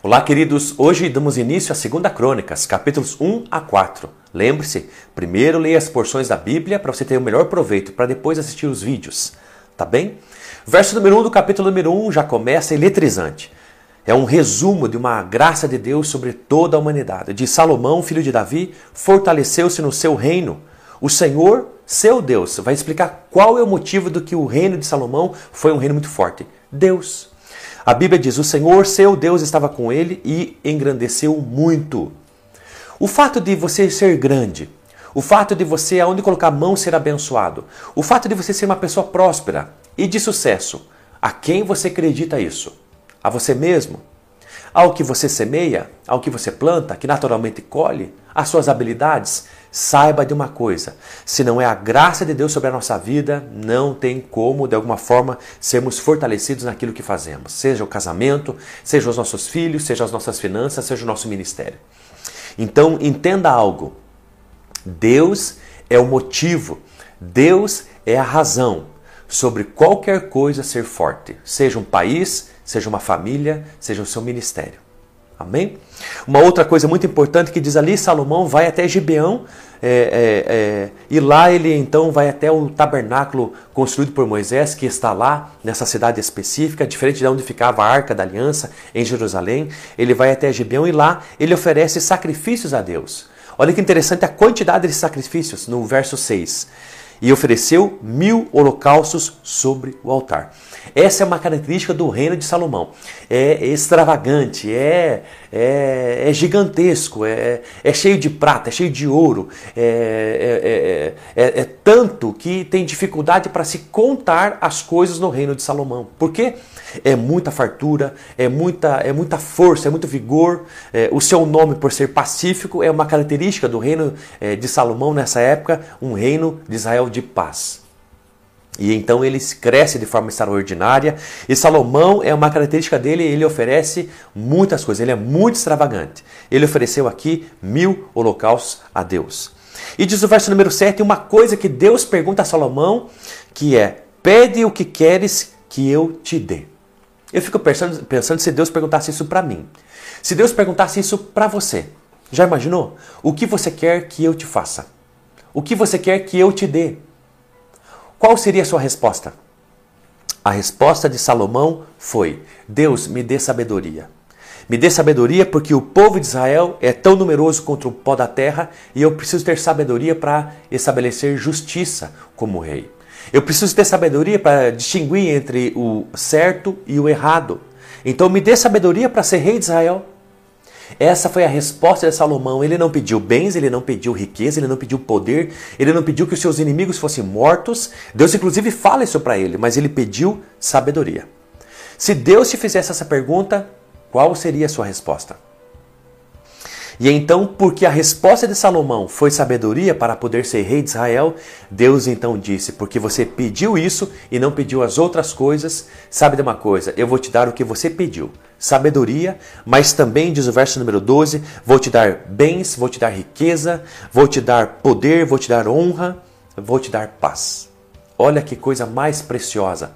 Olá, queridos. Hoje damos início à segunda Crônicas, capítulos 1 a 4. Lembre-se, primeiro leia as porções da Bíblia para você ter o melhor proveito, para depois assistir os vídeos. Tá bem? Verso número 1 do capítulo número 1 já começa eletrizante. É um resumo de uma graça de Deus sobre toda a humanidade. De Salomão, filho de Davi, fortaleceu-se no seu reino. O Senhor, seu Deus, vai explicar qual é o motivo do que o reino de Salomão foi um reino muito forte. Deus. A Bíblia diz: O Senhor, seu Deus, estava com ele e engrandeceu muito. O fato de você ser grande, o fato de você, aonde colocar a mão, ser abençoado, o fato de você ser uma pessoa próspera e de sucesso, a quem você acredita isso? A você mesmo? Ao que você semeia, ao que você planta, que naturalmente colhe, as suas habilidades, saiba de uma coisa: se não é a graça de Deus sobre a nossa vida, não tem como, de alguma forma, sermos fortalecidos naquilo que fazemos. Seja o casamento, seja os nossos filhos, seja as nossas finanças, seja o nosso ministério. Então, entenda algo: Deus é o motivo, Deus é a razão sobre qualquer coisa ser forte, seja um país, seja uma família, seja o seu ministério. Amém? Uma outra coisa muito importante que diz ali, Salomão vai até Gibeão é, é, é, e lá ele então vai até o tabernáculo construído por Moisés, que está lá nessa cidade específica, diferente de onde ficava a Arca da Aliança, em Jerusalém. Ele vai até Gibeão e lá ele oferece sacrifícios a Deus. Olha que interessante a quantidade de sacrifícios no verso 6 e ofereceu mil holocaustos sobre o altar. Essa é uma característica do reino de Salomão. É extravagante, é, é, é gigantesco, é, é, cheio de prata, é cheio de ouro, é, é, é, é tanto que tem dificuldade para se contar as coisas no reino de Salomão. Por quê? É muita fartura, é muita, é muita força, é muito vigor. o seu nome, por ser pacífico, é uma característica do reino de Salomão nessa época, um reino de Israel de paz. E então ele cresce de forma extraordinária. E Salomão é uma característica dele, ele oferece muitas coisas, ele é muito extravagante. Ele ofereceu aqui mil holocaustos a Deus. E diz o verso número 7 uma coisa que Deus pergunta a Salomão, que é: Pede o que queres que eu te dê. Eu fico pensando, pensando se Deus perguntasse isso para mim. Se Deus perguntasse isso para você, já imaginou? O que você quer que eu te faça? O que você quer que eu te dê? Qual seria a sua resposta? A resposta de Salomão foi: Deus, me dê sabedoria. Me dê sabedoria porque o povo de Israel é tão numeroso contra o pó da terra e eu preciso ter sabedoria para estabelecer justiça como rei. Eu preciso ter sabedoria para distinguir entre o certo e o errado. Então me dê sabedoria para ser rei de Israel. Essa foi a resposta de Salomão. Ele não pediu bens, ele não pediu riqueza, ele não pediu poder, ele não pediu que os seus inimigos fossem mortos. Deus, inclusive, fala isso para ele, mas ele pediu sabedoria. Se Deus te fizesse essa pergunta, qual seria a sua resposta? E então, porque a resposta de Salomão foi sabedoria para poder ser rei de Israel, Deus então disse: Porque você pediu isso e não pediu as outras coisas, sabe de uma coisa? Eu vou te dar o que você pediu, sabedoria, mas também, diz o verso número 12: Vou te dar bens, vou te dar riqueza, vou te dar poder, vou te dar honra, vou te dar paz. Olha que coisa mais preciosa.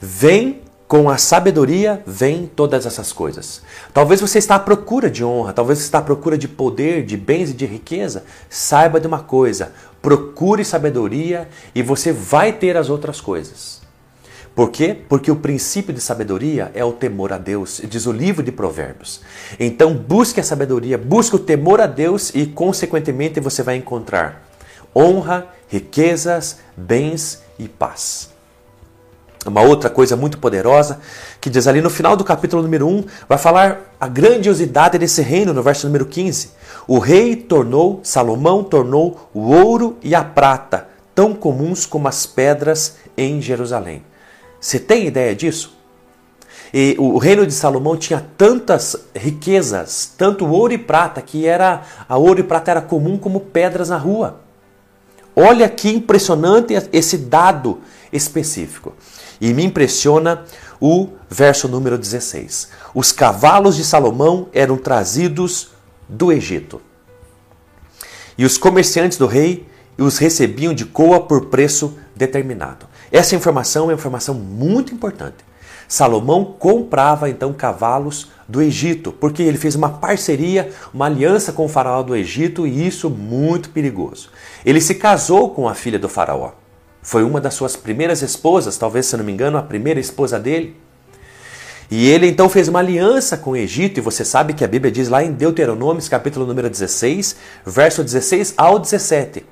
Vem com a sabedoria vem todas essas coisas. Talvez você está à procura de honra, talvez você está à procura de poder, de bens e de riqueza. Saiba de uma coisa: procure sabedoria e você vai ter as outras coisas. Por quê? Porque o princípio de sabedoria é o temor a Deus, diz o livro de Provérbios. Então busque a sabedoria, busque o temor a Deus e, consequentemente, você vai encontrar honra, riquezas, bens e paz. Uma outra coisa muito poderosa que diz ali no final do capítulo número 1, vai falar a grandiosidade desse reino no verso número 15. O rei tornou, Salomão tornou o ouro e a prata tão comuns como as pedras em Jerusalém. Você tem ideia disso? E o reino de Salomão tinha tantas riquezas, tanto ouro e prata, que era a ouro e prata era comum como pedras na rua. Olha que impressionante esse dado específico. E me impressiona o verso número 16. Os cavalos de Salomão eram trazidos do Egito. E os comerciantes do rei os recebiam de coa por preço determinado. Essa informação é uma informação muito importante. Salomão comprava então cavalos do Egito, porque ele fez uma parceria, uma aliança com o faraó do Egito e isso muito perigoso. Ele se casou com a filha do faraó. Foi uma das suas primeiras esposas, talvez se não me engano, a primeira esposa dele. E ele então fez uma aliança com o Egito, e você sabe que a Bíblia diz lá em Deuteronômio, capítulo número 16, verso 16 ao 17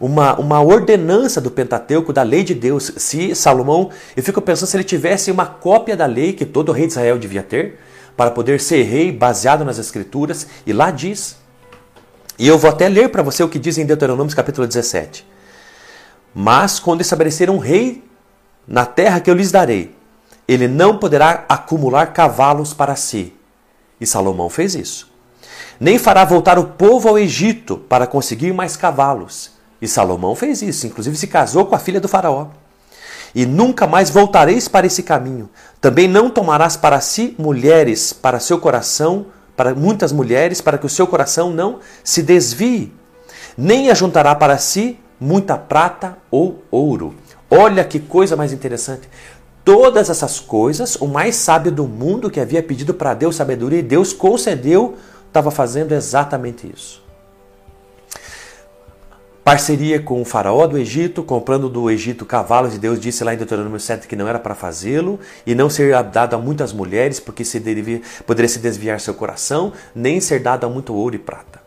uma, uma ordenança do Pentateuco, da lei de Deus. Se Salomão, eu fico pensando se ele tivesse uma cópia da lei que todo rei de Israel devia ter, para poder ser rei baseado nas Escrituras, e lá diz. E eu vou até ler para você o que diz em Deuteronômio capítulo 17. Mas quando estabelecer um rei na terra que eu lhes darei, ele não poderá acumular cavalos para si. E Salomão fez isso. Nem fará voltar o povo ao Egito para conseguir mais cavalos. E Salomão fez isso, inclusive se casou com a filha do Faraó. E nunca mais voltareis para esse caminho. Também não tomarás para si mulheres para seu coração, para muitas mulheres, para que o seu coração não se desvie. Nem ajuntará para si muita prata ou ouro. Olha que coisa mais interessante. Todas essas coisas, o mais sábio do mundo que havia pedido para Deus sabedoria e Deus concedeu, estava fazendo exatamente isso parceria com o faraó do Egito, comprando do Egito cavalos, e Deus disse lá em Deuteronômio 7 que não era para fazê-lo, e não ser dado a muitas mulheres, porque se poderia se desviar seu coração, nem ser dado a muito ouro e prata.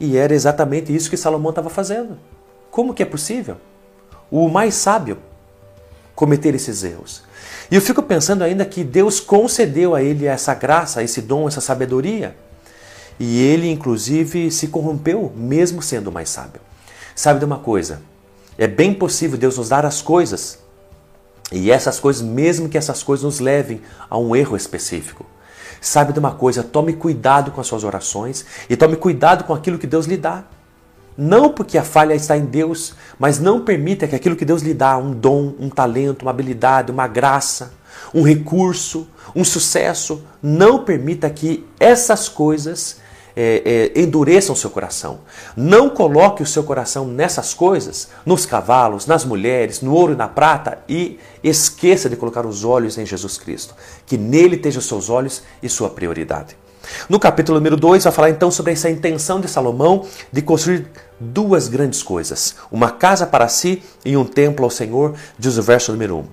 E era exatamente isso que Salomão estava fazendo. Como que é possível? O mais sábio cometer esses erros. E eu fico pensando ainda que Deus concedeu a ele essa graça, esse dom, essa sabedoria. E ele, inclusive, se corrompeu, mesmo sendo mais sábio. Sabe de uma coisa? É bem possível Deus nos dar as coisas e essas coisas, mesmo que essas coisas nos levem a um erro específico. Sabe de uma coisa? Tome cuidado com as suas orações e tome cuidado com aquilo que Deus lhe dá. Não porque a falha está em Deus, mas não permita que aquilo que Deus lhe dá, um dom, um talento, uma habilidade, uma graça, um recurso, um sucesso, não permita que essas coisas é, é, endureçam o seu coração. Não coloque o seu coração nessas coisas, nos cavalos, nas mulheres, no ouro e na prata e esqueça de colocar os olhos em Jesus Cristo. Que nele estejam os seus olhos e sua prioridade. No capítulo número 2 vai falar então sobre essa intenção de Salomão de construir duas grandes coisas: uma casa para si e um templo ao Senhor, diz o verso número 1. Um.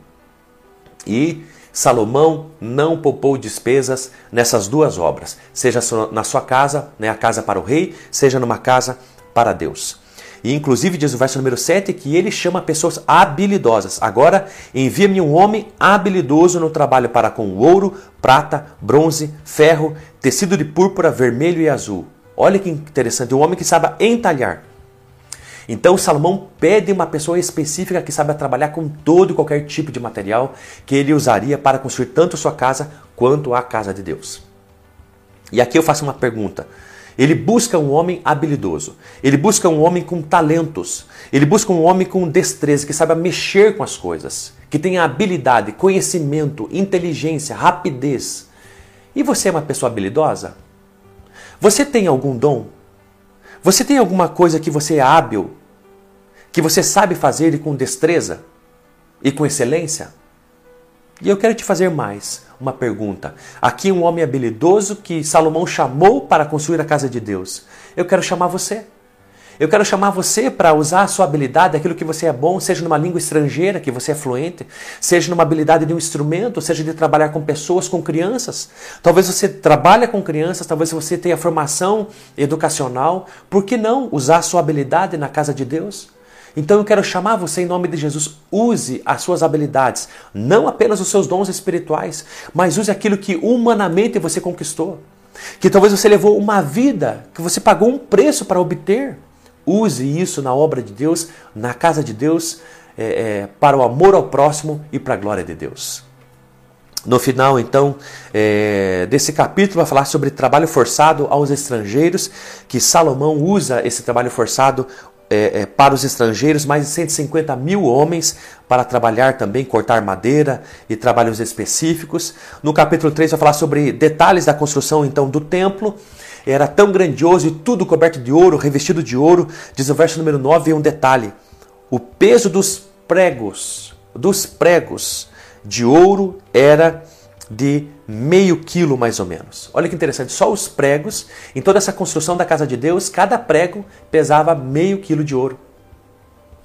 E Salomão não poupou despesas nessas duas obras, seja na sua casa, né, a casa para o rei, seja numa casa para Deus. E inclusive diz o verso número 7 que ele chama pessoas habilidosas. Agora envia-me um homem habilidoso no trabalho para com ouro, prata, bronze, ferro, tecido de púrpura, vermelho e azul. Olha que interessante, um homem que saiba entalhar. Então Salomão pede uma pessoa específica que saiba trabalhar com todo e qualquer tipo de material que ele usaria para construir tanto sua casa quanto a casa de Deus. E aqui eu faço uma pergunta. Ele busca um homem habilidoso. Ele busca um homem com talentos. Ele busca um homem com destreza, que saiba mexer com as coisas, que tenha habilidade, conhecimento, inteligência, rapidez. E você é uma pessoa habilidosa? Você tem algum dom? Você tem alguma coisa que você é hábil, que você sabe fazer e com destreza e com excelência? E eu quero te fazer mais uma pergunta. Aqui um homem habilidoso que Salomão chamou para construir a casa de Deus. Eu quero chamar você. Eu quero chamar você para usar a sua habilidade, aquilo que você é bom, seja numa língua estrangeira, que você é fluente, seja numa habilidade de um instrumento, seja de trabalhar com pessoas, com crianças. Talvez você trabalhe com crianças, talvez você tenha formação educacional. Por que não usar a sua habilidade na casa de Deus? Então eu quero chamar você em nome de Jesus. Use as suas habilidades, não apenas os seus dons espirituais, mas use aquilo que humanamente você conquistou. Que talvez você levou uma vida, que você pagou um preço para obter. Use isso na obra de Deus, na casa de Deus, é, é, para o amor ao próximo e para a glória de Deus. No final, então, é, desse capítulo, vai falar sobre trabalho forçado aos estrangeiros, que Salomão usa esse trabalho forçado é, é, para os estrangeiros, mais de 150 mil homens para trabalhar também, cortar madeira e trabalhos específicos. No capítulo 3 vai falar sobre detalhes da construção então do templo era tão grandioso e tudo coberto de ouro, revestido de ouro. Diz o verso número 9 um detalhe: o peso dos pregos, dos pregos de ouro era de meio quilo mais ou menos. Olha que interessante, só os pregos, em toda essa construção da casa de Deus, cada prego pesava meio quilo de ouro.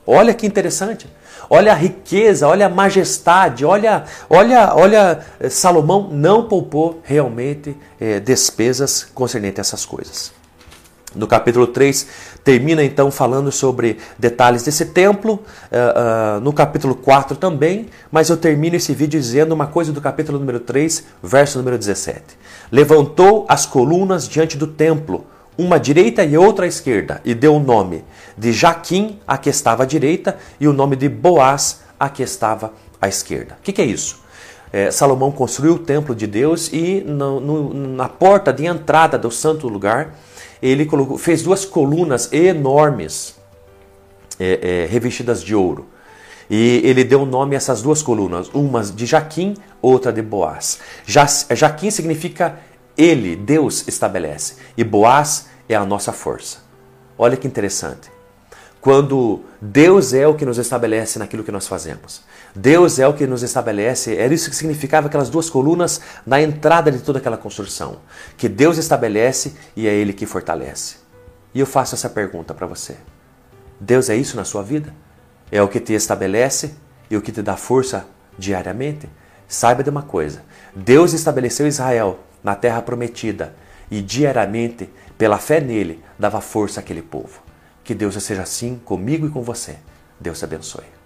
Olha que interessante. Olha a riqueza, olha a majestade, olha, olha, olha, eh, Salomão não poupou realmente é, despesas concernentes a essas coisas. No capítulo 3, termina então falando sobre detalhes desse templo, uh, uh, no capítulo 4 também, mas eu termino esse vídeo dizendo uma coisa do capítulo número 3, verso número 17. Levantou as colunas diante do templo, uma à direita e outra à esquerda, e deu o nome de Jaquim, a que estava à direita, e o nome de Boaz, a que estava à esquerda. O que, que é isso? É, Salomão construiu o templo de Deus e no, no, na porta de entrada do santo lugar, ele colocou, fez duas colunas enormes, é, é, revestidas de ouro. E ele deu nome a essas duas colunas, uma de Jaquim, outra de Boaz. Ja, Jaquim significa ele, Deus estabelece, e Boaz é a nossa força. Olha que interessante. Quando Deus é o que nos estabelece naquilo que nós fazemos. Deus é o que nos estabelece, era isso que significava aquelas duas colunas na entrada de toda aquela construção. Que Deus estabelece e é Ele que fortalece. E eu faço essa pergunta para você: Deus é isso na sua vida? É o que te estabelece e o que te dá força diariamente? Saiba de uma coisa: Deus estabeleceu Israel na terra prometida e diariamente, pela fé nele, dava força àquele povo. Que Deus seja assim comigo e com você. Deus te abençoe.